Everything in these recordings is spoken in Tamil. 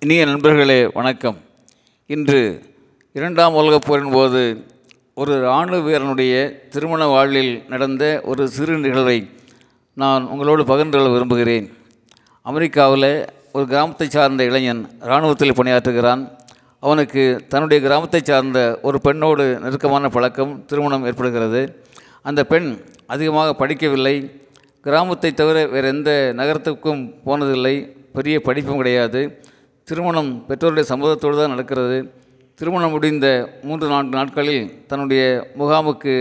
இனிய நண்பர்களே வணக்கம். இன்று இரண்டாம் உலகப் போரின் போது ஒரு இராணுவ வீரனுடைய திருமண வாழ்வில் நடந்த ஒரு சிறு நிகழ்வை நான் உங்களோடு பகிர்ந்து கொள்ள விரும்புகிறேன். அமெரிக்காவில் ஒரு கிராமத்தை சார்ந்த இளைஞன் இராணுவத்தில் பணியாற்றுகிறான். அவனுக்கு தன்னுடைய கிராமத்தை சார்ந்த ஒரு பெண்ணோடு நெருக்கமான பழக்கம் திருமணம் ஏற்படுகிறது. அந்த பெண் அதிகமாக படிக்கவில்லை. கிராமத்தை தவிர வேறு எந்த நகரத்துக்கும் போனதில்லை. பெரிய படிப்பும் கிடையாது. திருமணம் பெற்றோருடைய சம்மதத்தோடு தான் நடக்கிறது. திருமணம் முடிந்த மூன்று நான்கு நாட்களில் தன்னுடைய முகாமுக்கு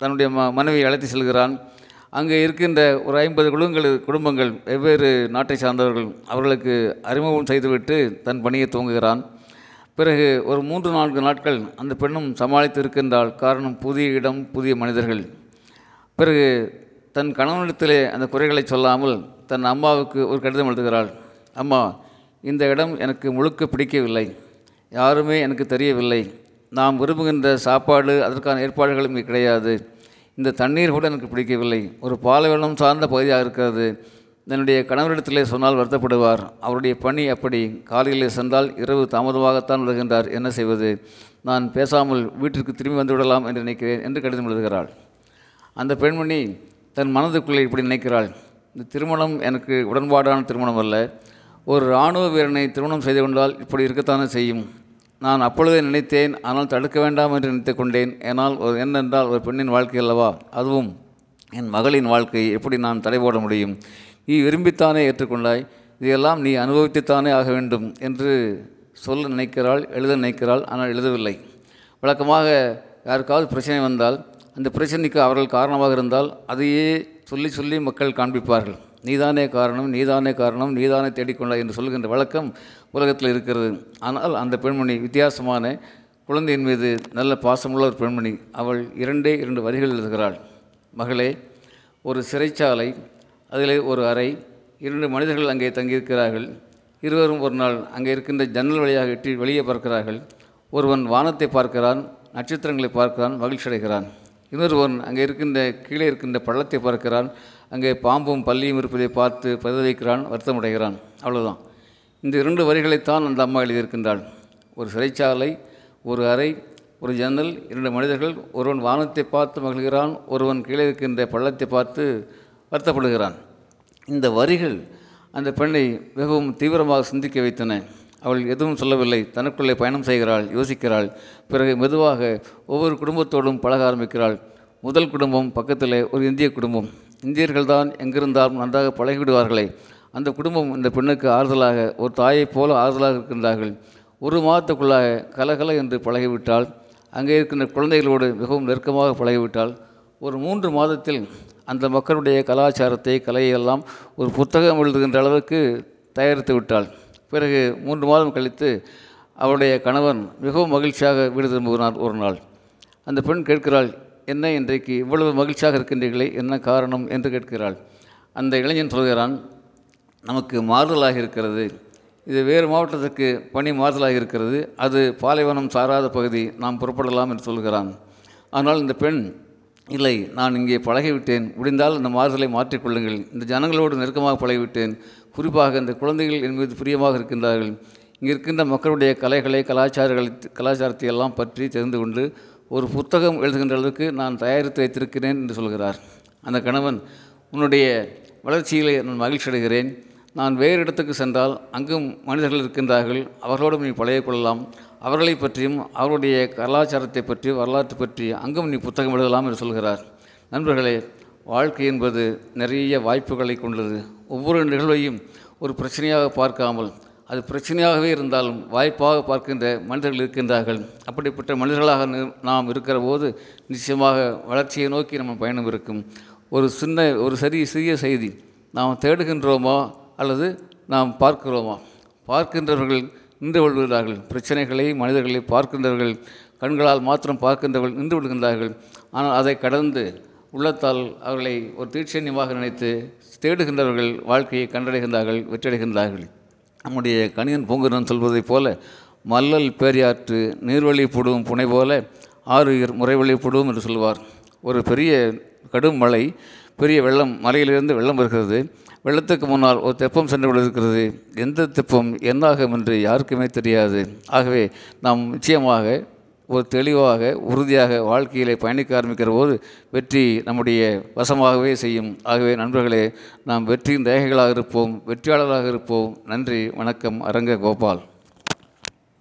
தன்னுடைய ம மனைவியை அழைத்து செல்கிறான். அங்கே இருக்கின்ற ஒரு ஐம்பது குடும்பங்கள் குடும்பங்கள் வெவ்வேறு நாட்டை சார்ந்தவர்கள் அவர்களுக்கு அறிமுகம் செய்துவிட்டு தன் பணியை துவங்குகிறான். பிறகு ஒரு மூன்று நான்கு நாட்கள் அந்த பெண்ணும் சமாளித்து இருக்கின்றால் காரணம் புதிய இடம் புதிய மனிதர்கள். பிறகு தன் கணவனிடத்திலே அந்த குறைகளை சொல்லாமல் தன் அம்மாவுக்கு ஒரு கடிதம் எழுதுகிறாள். அம்மா இந்த இடம் எனக்கு முழுக்க பிடிக்கவில்லை. யாருமே எனக்கு தெரியவில்லை. நாம் விரும்புகின்ற சாப்பாடு அதற்கான ஏற்பாடுகளும் இங்கே கிடையாது. இந்த தண்ணீர் கூட எனக்கு பிடிக்கவில்லை. ஒரு பாலைவனம் சார்ந்த பகுதியாக இருக்கிறது. என்னுடைய கணவரிடத்திலே சொன்னால் வருத்தப்படுவார். அவருடைய பணி அப்படி. காலையிலே சென்றால் இரவு தாமதமாகத்தான் வருகின்றார். என்ன செய்வது? நான் பேசாமல் வீட்டிற்கு திரும்பி வந்து விடலாம் என்று நினைக்கிறேன் என்று கடிதம் எழுதுகிறாள். அந்த பெண்மணி தன் மனதுக்குள்ளே இப்படி நினைக்கிறாள். இந்த திருமணம் எனக்கு உடன்பாடான திருமணம் அல்ல. ஒரு இராணுவ வீரனை திருமணம் செய்து கொண்டால் இப்படி இருக்கத்தானே செய்யும்? நான் அப்பொழுதே நினைத்தேன் ஆனால் தடுக்க வேண்டாம் என்று நினைத்து கொண்டேன். ஏனால் ஒரு என்னென்றால் ஒரு பெண்ணின் வாழ்க்கை அல்லவா? அதுவும் என் மகளின் வாழ்க்கை எப்படி நான் தடை போட முடியும்? நீ விரும்பித்தானே ஏற்றுக்கொண்டாய்? இதையெல்லாம் நீ அனுபவித்துத்தானே ஆக வேண்டும் என்று சொல்ல நினைக்கிறாள் எழுத நினைக்கிறாள் ஆனால் எழுதவில்லை. வழக்கமாக யாருக்காவது பிரச்சனை வந்தால் அந்த பிரச்சனைக்கு அவர்கள் காரணமாக இருந்தால் அதையே சொல்லி சொல்லி மக்கள் காண்பிப்பார்கள். நீதானே காரணம் நீதானே காரணம் நீதானே தேடிக்கொண்டாய் என்று சொல்கின்ற வழக்கம் உலகத்தில் இருக்கிறது. ஆனால் அந்த பெண்மணி வித்தியாசமான குழந்தையின் மீது நல்ல பாசமுள்ள ஒரு பெண்மணி அவள் இரண்டே இரண்டு வரிகள் எழுதுகிறாள். மகளே ஒரு சிறைச்சாலை அதிலே ஒரு அறை இரண்டு மனிதர்கள் அங்கே தங்கியிருக்கிறார்கள். இருவரும் ஒரு நாள் அங்கே இருக்கின்ற ஜன்னல் வழியாக எட்டி வெளியே பார்க்கிறார்கள் ஒருவன் வானத்தை பார்க்கிறான் நட்சத்திரங்களை பார்க்கிறான் மகிழ்ச்சி அடைகிறான் இன்னொருவன் அங்கே இருக்கின்ற கீழே இருக்கின்ற பள்ளத்தை பார்க்கிறான். அங்கே பாம்பும் பள்ளியும் இருப்பதை பார்த்து பரிதவிக்கிறான் வருத்தமடைகிறான். அவ்வளோதான் இந்த இரண்டு வரிகளைத்தான் அந்த அம்மா எழுதியிருக்கின்றாள். ஒரு சிறைச்சாலை ஒரு அறை ஒரு ஜன்னல் இரண்டு மனிதர்கள் ஒருவன் வானத்தை பார்த்து மகிழ்கிறான் ஒருவன் கீழே இருக்கின்ற பள்ளத்தை பார்த்து வருத்தப்படுகிறான். இந்த வரிகள் அந்த பெண்ணை மிகவும் தீவிரமாக சிந்திக்க வைத்தன. அவள் எதுவும் சொல்லவில்லை. தனக்குள்ளே பயணம் செய்கிறாள் யோசிக்கிறாள். பிறகு மெதுவாக ஒவ்வொரு குடும்பத்தோடும் பழக ஆரம்பிக்கிறாள். முதல் குடும்பம் பக்கத்தில் ஒரு இந்திய குடும்பம். இந்தியர்கள் தான் எங்கிருந்தாலும் நன்றாக பழகிவிடுவார்களே. அந்த குடும்பம் இந்த பெண்ணுக்கு ஆறுதலாக ஒரு தாயைப் போல ஆறுதலாக இருக்கின்றார்கள். ஒரு மாதத்துக்குள்ளாக கலகல என்று பழகிவிட்டால் அங்கே இருக்கின்ற குழந்தைகளோடு மிகவும் நெருக்கமாக பழகிவிட்டால் ஒரு மூன்று மாதத்தில் அந்த மக்களுடைய கலாச்சாரத்தை கலையெல்லாம் ஒரு புத்தகம் எழுதுகின்ற அளவுக்கு தயாரித்து விட்டாள். பிறகு மூன்று மாதம் கழித்து அவளுடைய கணவன் மிகவும் மகிழ்ச்சியாக வீடு திரும்புகிறார் ஒரு நாள். அந்த பெண் கேட்கிறாள் என்ன இன்றைக்கு இவ்வளவு மகிழ்ச்சியாக இருக்கின்றீர்களே என்ன காரணம்? என்று கேட்கிறாள். அந்த இளைஞன் சொல்கிறான் நமக்கு மாறுதலாக இருக்கிறது. இது வேறு மாவட்டத்துக்கு பணி மாறுதலாக இருக்கிறது. அது பாலைவனம் சாராத பகுதி. நாம் புறப்படலாம் என்று சொல்கிறான். ஆனால் இந்த பெண் இல்லை நான் இங்கே பழகிவிட்டேன். முடிந்தால் இந்த மாறுதலை மாற்றிக்கொள்ளுங்கள் இந்த ஜனங்களோடு நெருக்கமாக பழகிவிட்டேன். குறிப்பாக இந்த குழந்தைகள் என் மீது பிரியமாக இருக்கின்றார்கள். இங்கே இருக்கின்ற மக்களுடைய கலைகளை கலாச்சாரங்களை கலாச்சாரத்தை எல்லாம் பற்றி தெரிந்து கொண்டு ஒரு புத்தகம் எழுதுகின்ற அளவுக்கு நான் தயாரித்து வைத்திருக்கிறேன் என்று சொல்கிறார். அந்த கணவன் உன்னுடைய வளர்ச்சியிலே நான் மகிழ்ச்சி அடைகிறேன். நான் வேறு இடத்துக்கு சென்றால் அங்கும் மனிதர்கள் இருக்கின்றார்கள். அவர்களோடும் நீ பழகிக்கொள்ளலாம் அவர்களை பற்றியும் அவருடைய கலாச்சாரத்தை பற்றி வரலாற்று பற்றி அங்கும் நீ புத்தகம் எழுதலாம் என்று சொல்கிறார். நண்பர்களே வாழ்க்கை என்பது நிறைய வாய்ப்புகளை கொண்டது. ஒவ்வொரு நிகழ்வையும் ஒரு பிரச்சனையாக பார்க்காமல் அது பிரச்சனையாகவே இருந்தாலும் வாய்ப்பாக பார்க்கின்ற மனிதர்கள் இருக்கின்றார்கள். அப்படிப்பட்ட மனிதர்களாக நாம் இருக்கிற போது நிச்சயமாக வளர்ச்சியை நோக்கி நம்ம பயணம் இருக்கும். ஒரு சின்ன ஒரு சரி சிறிய செய்தி நாம் தேடுகின்றோமா அல்லது நாம் பார்க்கிறோமா? பார்க்கின்றவர்கள் நின்று கொள்கிறார்கள். பிரச்சனைகளை மனிதர்களை பார்க்கின்றவர்கள் கண்களால் மாத்திரம் பார்க்கின்றவர்கள் நின்று விடுகின்றார்கள் ஆனால் அதை கடந்து உள்ளத்தால் அவர்களை ஒரு தீட்சண்யமாக நினைத்து தேடுகின்றவர்கள் வாழ்க்கையை கண்டடைகின்றார்கள் வெற்றடைகின்றார்கள். நம்முடைய கணியன் பூங்குரன் சொல்வதைப் போல மல்லல் பேரியாற்று நீர்வழி போடும் புனை போல ஆறு முறைவழி போடும் என்று சொல்வார். ஒரு பெரிய கடும் மழை பெரிய வெள்ளம் மலையிலிருந்து வெள்ளம் வருகிறது. வெள்ளத்துக்கு முன்னால் ஒரு தெப்பம் சென்று கொண்டிருக்கிறது. எந்த தெப்பம் என்னாகும் என்று யாருக்குமே தெரியாது. ஆகவே நாம் நிச்சயமாக ஒரு தெளிவாக உறுதியாக வாழ்க்கையிலே பயணிக்க ஆரம்பிக்கிற போது வெற்றி நம்முடைய வசமாகவே செய்யும். ஆகவே நண்பர்களே நாம் வெற்றியின் தேகைகளாக இருப்போம் வெற்றியாளர்களாக இருப்போம். நன்றி வணக்கம் அரங்க கோபால்.